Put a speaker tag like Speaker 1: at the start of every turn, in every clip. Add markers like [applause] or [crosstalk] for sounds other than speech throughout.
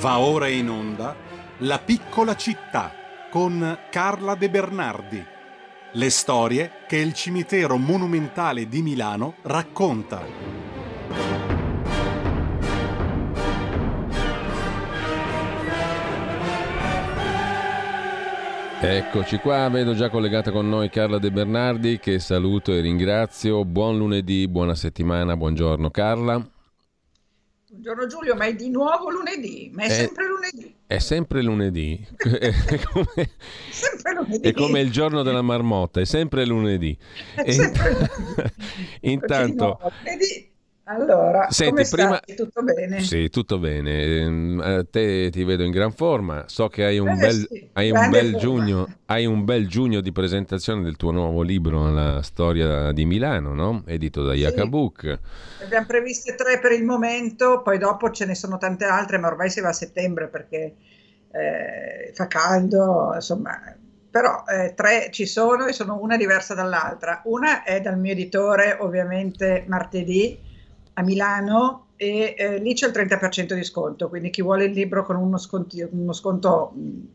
Speaker 1: Va ora in onda La piccola città con Carla De Bernardi. Le storie che il cimitero monumentale di Milano racconta.
Speaker 2: Eccoci qua, vedo già collegata con noi Carla De Bernardi che saluto e ringrazio. Buon lunedì, buona settimana, buongiorno Carla.
Speaker 3: Buongiorno Giulio, ma è di nuovo lunedì, ma è, è sempre lunedì.
Speaker 2: È sempre lunedì, [laughs] è, come, sempre lunedì. è come il giorno della marmotta, è sempre lunedì. È sempre lunedì. [laughs] Intanto... Lunedì
Speaker 3: allora, Senti, come prima... Tutto bene?
Speaker 2: Sì, tutto bene. Ehm, te ti vedo in gran forma. So che hai un, eh, bel, sì, hai un bel giugno, hai un bel giugno di presentazione del tuo nuovo libro, La storia di Milano, no? Edito da Yakabuk.
Speaker 3: Sì. Abbiamo previste tre per il momento, poi dopo ce ne sono tante altre, ma ormai si va a settembre perché eh, fa caldo, insomma, però eh, tre ci sono e sono una diversa dall'altra. Una è dal mio editore, ovviamente martedì, a Milano e eh, lì c'è il 30% di sconto, quindi chi vuole il libro con uno, sconti, uno sconto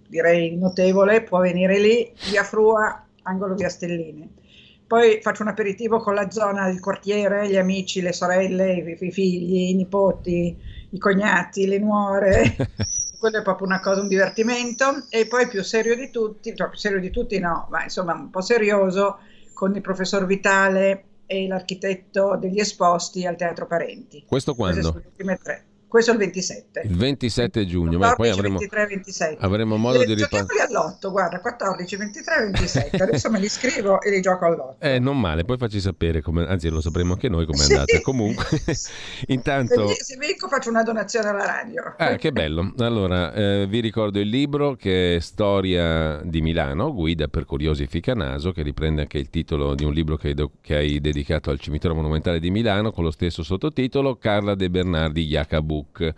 Speaker 3: direi notevole può venire lì, via Frua, angolo via Stelline. Poi faccio un aperitivo con la zona del quartiere, gli amici, le sorelle, i, i figli, i nipoti, i cognati, le nuore. [laughs] quello è proprio una cosa, un divertimento. E poi più serio di tutti, cioè più serio di tutti no, ma insomma un po' serioso, con il professor Vitale e l'architetto degli esposti al Teatro Parenti.
Speaker 2: Questo quando?
Speaker 3: Questo è il 27.
Speaker 2: Il 27 giugno, ma poi avremo, 23, 27. avremo modo e di
Speaker 3: ripartire. all'otto, guarda, 14, 23, 27. Adesso me li scrivo e li gioco all'otto.
Speaker 2: Eh, non male, poi facci sapere, come, anzi lo sapremo anche noi come è andata. Comunque, [laughs] [laughs] intanto...
Speaker 3: Se, se vinco faccio una donazione alla radio.
Speaker 2: Ah, che bello. Allora, eh, vi ricordo il libro che è Storia di Milano, guida per curiosi Ficanaso, che riprende anche il titolo di un libro che, do, che hai dedicato al cimitero monumentale di Milano, con lo stesso sottotitolo, Carla De Bernardi Iacabu book.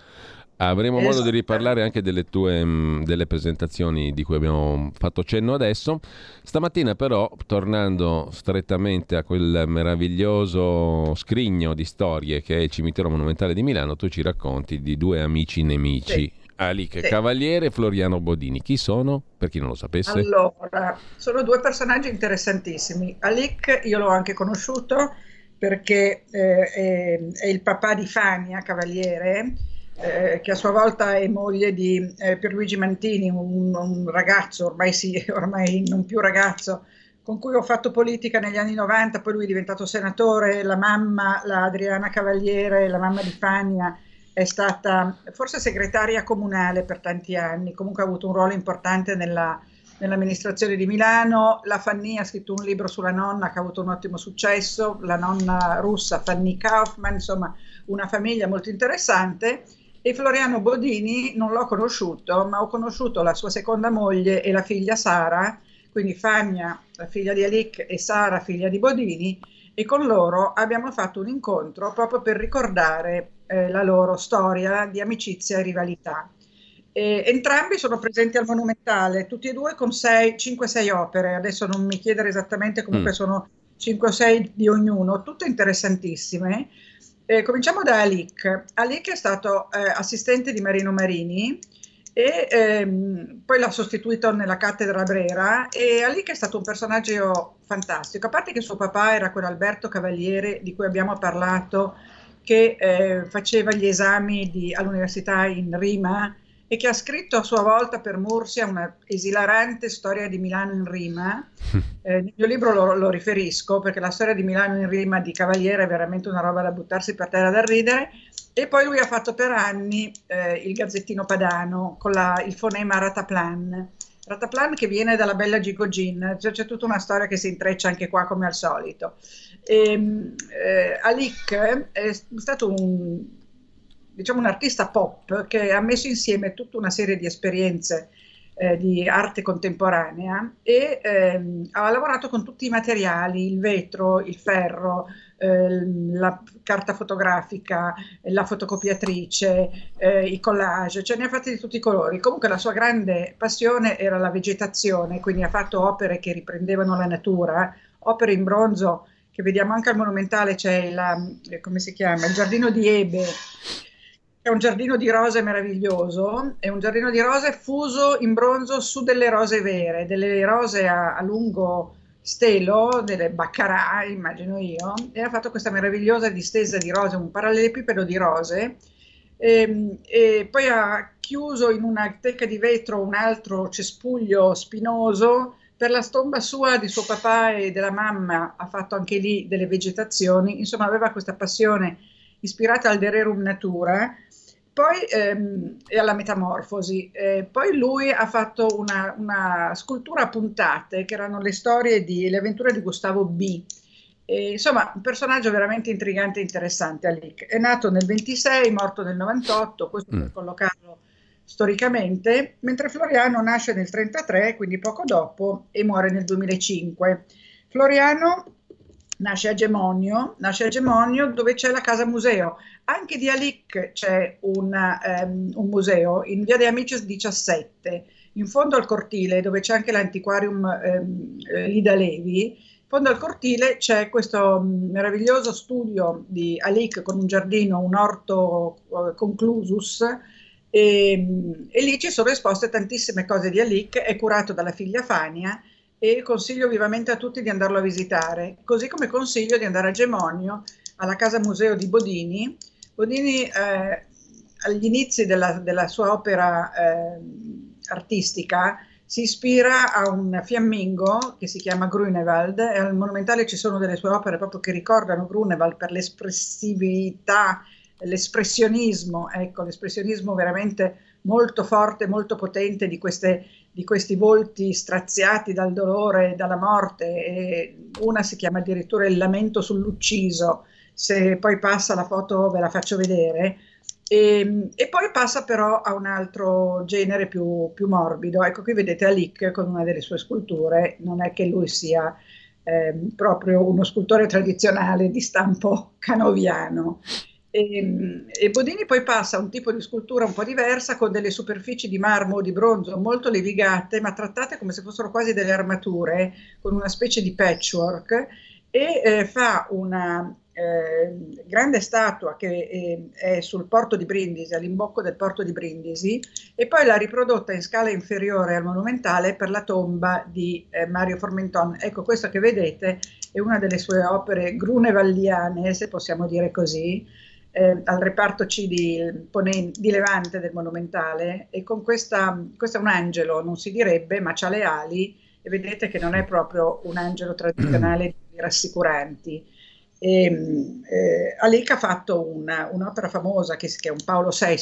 Speaker 2: Avremo esatto. modo di esatto. riparlare anche delle tue mh, delle presentazioni di cui abbiamo fatto cenno adesso. Stamattina però, tornando strettamente a quel meraviglioso scrigno di storie che è il cimitero monumentale di Milano, tu ci racconti di due amici nemici. Sì. Alic sì. Cavaliere e Floriano Bodini. Chi sono? Per chi non lo sapesse.
Speaker 3: Allora, sono due personaggi interessantissimi. Alic io l'ho anche conosciuto perché eh, è, è, il papà di Fania Cavaliere, eh, che a sua volta è moglie di eh, Pierluigi Mantini, un, un ragazzo, ormai, sì, [laughs] ormai non più ragazzo, con cui ho fatto politica negli anni 90, poi lui è diventato senatore, la mamma, la Adriana Cavaliere, la mamma di Fania, è stata forse segretaria comunale per tanti anni, comunque ha avuto un ruolo importante nella nell'amministrazione di Milano. La Fanny ha scritto un libro sulla nonna che ha avuto un ottimo successo, la nonna russa Fanny Kaufman, insomma una famiglia molto interessante. E Floriano Bodini non l'ho conosciuto, ma ho conosciuto la sua seconda moglie e la figlia Sara, quindi Fagna, la figlia di Alic, e Sara, figlia di Bodini, e con loro abbiamo fatto un incontro proprio per ricordare eh, la loro storia di amicizia e rivalità. Eh, entrambi sono presenti al Monumentale, tutti e due con 5-6 opere, adesso non mi chiedere esattamente, comunque mm. sono 5 o 6 di ognuno, tutte interessantissime. Eh, cominciamo da Alic. Alic è stato eh, assistente di Marino Marini e ehm, poi l'ha sostituito nella cattedra Brera e Alic è stato un personaggio fantastico, a parte che suo papà era quell'Alberto Cavaliere di cui abbiamo parlato, che eh, faceva gli esami di, all'università in Rima e che ha scritto a sua volta per Mursia una esilarante storia di Milano in rima. [laughs] Eh, nel mio libro lo, lo, riferisco perché la storia di Milano in rima di Cavaliere è veramente una roba da buttarsi per terra da ridere. E poi lui ha fatto per anni eh, il Gazzettino Padano con la, il fonema Rataplan. Rataplan che viene dalla bella Gigogin, cioè, c'è tutta una storia che si intreccia anche qua come al solito. E, ehm, eh, Alic è stato un diciamo, un artista pop che ha messo insieme tutta una serie di esperienze eh, di arte contemporanea e ehm, ha lavorato con tutti i materiali, il vetro, il ferro, eh, la carta fotografica, la fotocopiatrice, eh, i collage, cioè ne ha fatti di tutti i colori. Comunque la sua grande passione era la vegetazione, quindi ha fatto opere che riprendevano la natura, opere in bronzo che vediamo anche al Monumentale, c'è chiama, il giardino di Ebe, è un giardino di rose meraviglioso, è un giardino di rose fuso in bronzo su delle rose vere, delle rose a, a lungo stelo, delle baccarà, immagino io, e ha fatto questa meravigliosa distesa di rose, un parallelepipedo di rose, e, ehm, e poi ha chiuso in una teca di vetro un altro cespuglio spinoso. Per la stomba sua di suo papà e della mamma ha fatto anche lì delle vegetazioni, insomma aveva questa passione ispirata al Dererum Natura poi, ehm, e alla metamorfosi. Eh, poi lui ha fatto una, una, scultura a puntate che erano le storie di le avventure di Gustavo B. E, insomma, un personaggio veramente intrigante e interessante. Alic. È nato nel 26, morto nel 98, questo mm. per collocarlo storicamente, mentre Floriano nasce nel 33, quindi poco dopo, e muore nel 2005. Floriano nasce a Gemonio, nasce a Gemonio dove c'è la casa museo. Anche di Alic c'è un, um, un museo in via De Amicis 17, in fondo al cortile dove c'è anche l'antiquarium um, Lida Levi. In fondo al cortile c'è questo meraviglioso studio di Alic con un giardino, un orto uh, conclusus e, e, lì ci sono esposte tantissime cose di Alic, è curato dalla figlia Fania e consiglio vivamente a tutti di andarlo a visitare, così come consiglio di andare a Gemonio, alla casa museo di Bodini. Bodini eh, agli inizi della, della sua opera eh, artistica si ispira a un fiammingo che si chiama Grunewald e al Monumentale ci sono delle sue opere proprio che ricordano Grunewald per l'espressività, l'espressionismo, ecco, l'espressionismo veramente molto forte, molto potente di queste di questi volti straziati dal dolore dalla morte, e una si chiama addirittura Il lamento sull'ucciso, se poi passa la foto ve la faccio vedere, e, e poi passa però a un altro genere più, più, morbido. Ecco qui vedete Alic con una delle sue sculture, non è che lui sia eh, proprio uno scultore tradizionale di stampo [laughs] canoviano. E, ehm, e, Bodini poi passa a un tipo di scultura un po' diversa con delle superfici di marmo o di bronzo molto levigate ma trattate come se fossero quasi delle armature con una specie di patchwork e eh, fa una eh, grande statua che eh, è sul porto di Brindisi, all'imbocco del porto di Brindisi e poi l'ha riprodotta in scala inferiore al monumentale per la tomba di eh, Mario Formenton. Ecco, questo che vedete è una delle sue opere grunevalliane, se possiamo dire così, eh, al reparto C di, di, Levante del Monumentale e con questa, questo è un angelo, non si direbbe, ma ha le ali e vedete che non è proprio un angelo tradizionale [clears throat] rassicuranti. E, eh, Alic ha fatto una, un'opera famosa che, che è un Paolo VI,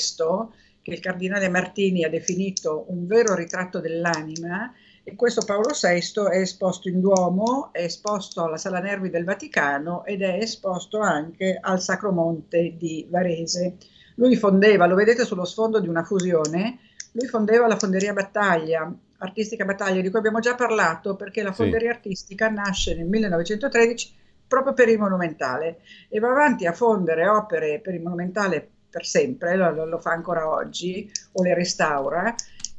Speaker 3: che il cardinale Martini ha definito un vero ritratto dell'anima, e questo Paolo VI è esposto in Duomo, è esposto alla Sala Nervi del Vaticano ed è esposto anche al Sacro Monte di Varese. Lui fondeva, lo vedete sullo sfondo di una fusione, lui fondeva la Fonderia Battaglia, Artistica Battaglia, di cui abbiamo già parlato, perché la Fonderia sì. Artistica nasce nel 1913 proprio per il Monumentale e va avanti a fondere opere per il Monumentale per sempre, lo, lo fa ancora oggi, o le restaura,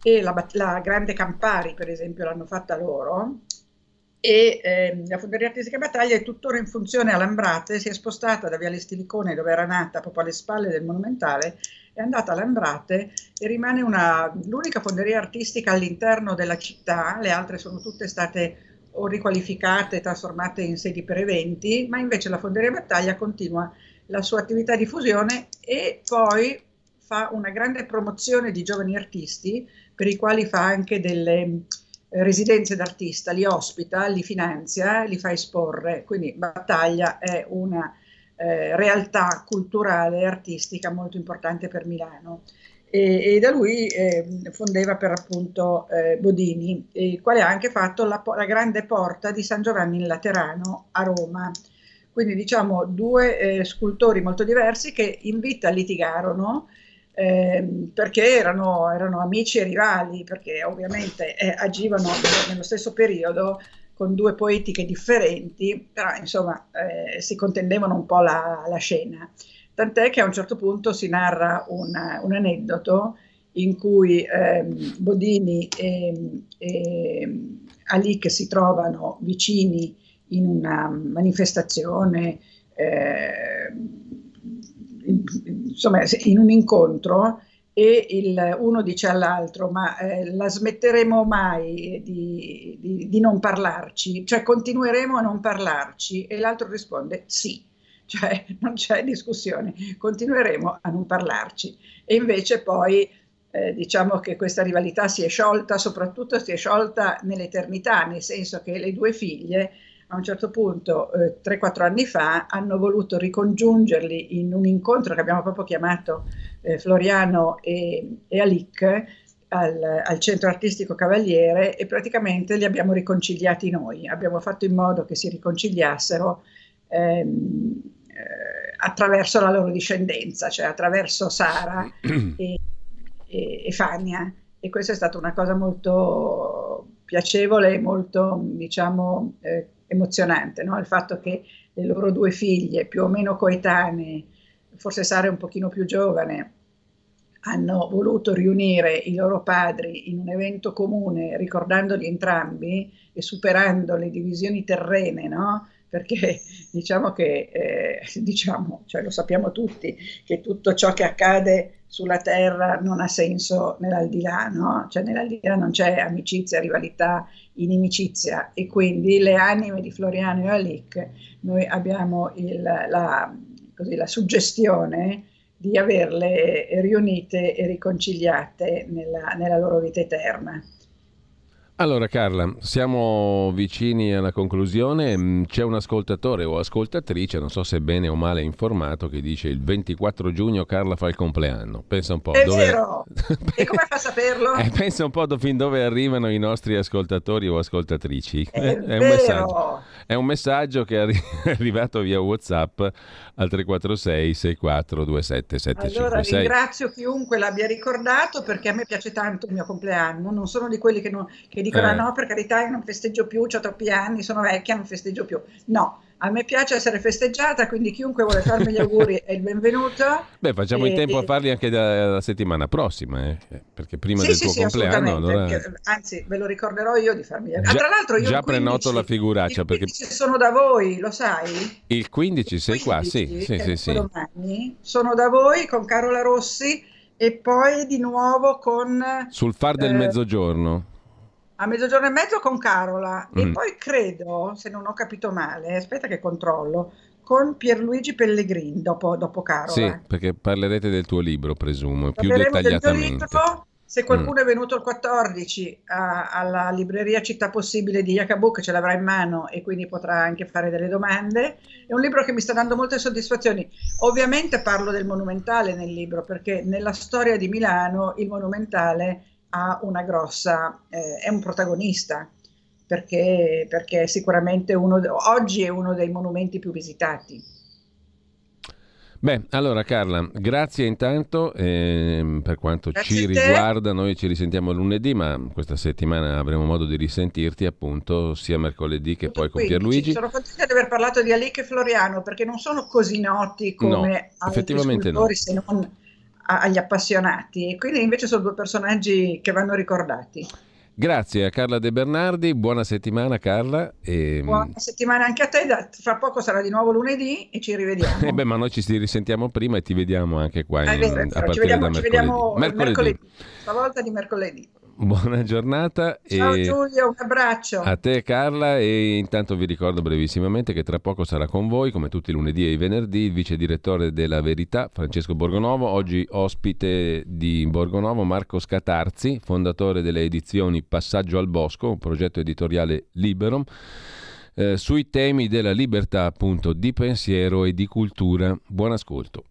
Speaker 3: e la, la Grande Campari, per esempio, l'hanno fatta loro. E eh, la Fonderia Artistica Battaglia è tuttora in funzione a Lambrate, si è spostata da Viale Stilicone, dove era nata, proprio alle spalle del Monumentale, è andata a Lambrate e rimane una, l'unica fonderia artistica all'interno della città, le altre sono tutte state o riqualificate, trasformate in sedi per eventi, ma invece la Fonderia Battaglia continua la sua attività di fusione e poi fa una grande promozione di giovani artisti per i quali fa anche delle eh, residenze d'artista, li ospita, li finanzia, li fa esporre, quindi Battaglia è una eh, realtà culturale e artistica molto importante per Milano. E, e da lui eh, fondeva per appunto eh, Bodini, il quale ha anche fatto la, la, grande porta di San Giovanni in Laterano a Roma. Quindi diciamo due eh, scultori molto diversi che in vita litigarono eh, perché erano, erano, amici e rivali, perché ovviamente eh, agivano nello stesso periodo con due poetiche differenti, però insomma eh, si contendevano un po' la, la, scena. Tant'è che a un certo punto si narra una, un aneddoto in cui ehm, Bodini e, e Alic si trovano vicini in una manifestazione eh, insomma, in un incontro e il, uno dice all'altro ma eh, la smetteremo mai di, di, di, non parlarci, cioè continueremo a non parlarci? E l'altro risponde sì, [laughs] cioè non c'è discussione, continueremo a non parlarci. E invece poi eh, diciamo che questa rivalità si è sciolta, soprattutto si è sciolta nell'eternità, nel senso che le due figlie a un certo punto, eh, 3-4 anni fa, hanno voluto ricongiungerli in un incontro che abbiamo proprio chiamato eh, Floriano e, e Alic al, al, Centro Artistico Cavaliere e praticamente li abbiamo riconciliati noi. Abbiamo fatto in modo che si riconciliassero ehm, eh, attraverso la loro discendenza, cioè attraverso Sara [clears throat] e, e, e Fania. E questa è stata una cosa molto piacevole molto, diciamo, eh, emozionante, no? il fatto che le loro due figlie, più o meno coetanee, forse Sara è un pochino più giovane, hanno voluto riunire i loro padri in un evento comune, ricordandoli entrambi e superando le divisioni terrene, no? Perché [laughs] diciamo che, eh, diciamo, cioè lo sappiamo tutti, che tutto ciò che accade sulla Terra non ha senso nell'aldilà, no? cioè nell'aldilà non c'è amicizia, rivalità, inimicizia e quindi le anime di Floriano e Alic, noi abbiamo il, la, così, la suggestione di averle riunite e riconciliate nella, nella loro vita eterna.
Speaker 2: Allora Carla, siamo vicini alla conclusione, mm, c'è un ascoltatore o ascoltatrice, non so se bene o male informato, che dice il 24 giugno Carla fa il compleanno. Pensa un po'.
Speaker 3: È dove... vero! [laughs] e come fa a saperlo?
Speaker 2: Eh, pensa un po' fin dove arrivano i nostri ascoltatori o ascoltatrici.
Speaker 3: È, è, è, un, messaggio.
Speaker 2: è un messaggio che è [laughs] arrivato via Whatsapp al 346 6427 756. Allora
Speaker 3: ringrazio chiunque l'abbia ricordato perché a me piace tanto il mio compleanno, non sono di quelli che, non, che dicono eh. no per carità io non festeggio più, ho troppi anni, sono vecchia, non festeggio più. No, a me piace essere festeggiata, quindi chiunque vuole farmi gli auguri [laughs] è il benvenuto.
Speaker 2: Beh, facciamo e, in tempo a farli anche la settimana prossima, eh? perché prima sì, del sì, tuo sì, compleanno. Allora...
Speaker 3: anzi, ve lo ricorderò io di farmi gli auguri. Ah, tra l'altro, io
Speaker 2: già 15, prenoto la figuraccia.
Speaker 3: Il 15 perché... sono da voi, lo sai?
Speaker 2: Il 15 sei 15, qua, sì. sì, sì, sì.
Speaker 3: Domani, sono da voi con Carola Rossi e poi di nuovo con.
Speaker 2: Sul far del eh, mezzogiorno
Speaker 3: a mezzogiorno e mezzo con Carola mm. e poi credo, se non ho capito male, aspetta che controllo, con Pierluigi Pellegrini dopo, dopo Carola.
Speaker 2: Sì, perché parlerete del tuo libro, presumo, più dettagliatamente.
Speaker 3: Se qualcuno mm. è venuto il 14 a, alla libreria Città Possibile di Jacobo, ce l'avrà in mano e quindi potrà anche fare delle domande, è un libro che mi sta dando molte soddisfazioni. Ovviamente parlo del monumentale nel libro, perché nella storia di Milano il monumentale ha una grossa, eh, è un protagonista perché, perché sicuramente uno, oggi è uno dei monumenti più visitati.
Speaker 2: Beh, allora Carla, grazie intanto eh, per quanto grazie ci riguarda, noi ci risentiamo lunedì, ma questa settimana avremo modo di risentirti appunto sia mercoledì che poi con Pierluigi.
Speaker 3: Sono contenta di aver parlato di Alic e Floriano perché non sono così noti come no, effettivamente no. se non agli appassionati e quindi invece sono due personaggi che vanno ricordati.
Speaker 2: Grazie a Carla De Bernardi, buona settimana Carla.
Speaker 3: E... Buona settimana anche a te, da, fra poco sarà di nuovo lunedì e ci rivediamo. [laughs]
Speaker 2: eh beh, ma noi ci risentiamo prima e ti vediamo anche qua in, vero, a partire vediamo, da mercoledì.
Speaker 3: Vediamo mercoledì. mercoledì. Stavolta di mercoledì.
Speaker 2: Buona giornata.
Speaker 3: Ciao e Giulio, un abbraccio.
Speaker 2: A te Carla e intanto vi ricordo brevissimamente che tra poco sarà con voi, come tutti i lunedì e i venerdì, il vice direttore della Verità, Francesco Borgonovo, oggi ospite di Borgonovo Marco Scatarzi, fondatore delle edizioni Passaggio al Bosco, un progetto editoriale libero. Eh, sui temi della libertà appunto di pensiero e di cultura. Buon ascolto.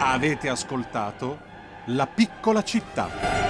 Speaker 1: Avete ascoltato? La piccola città.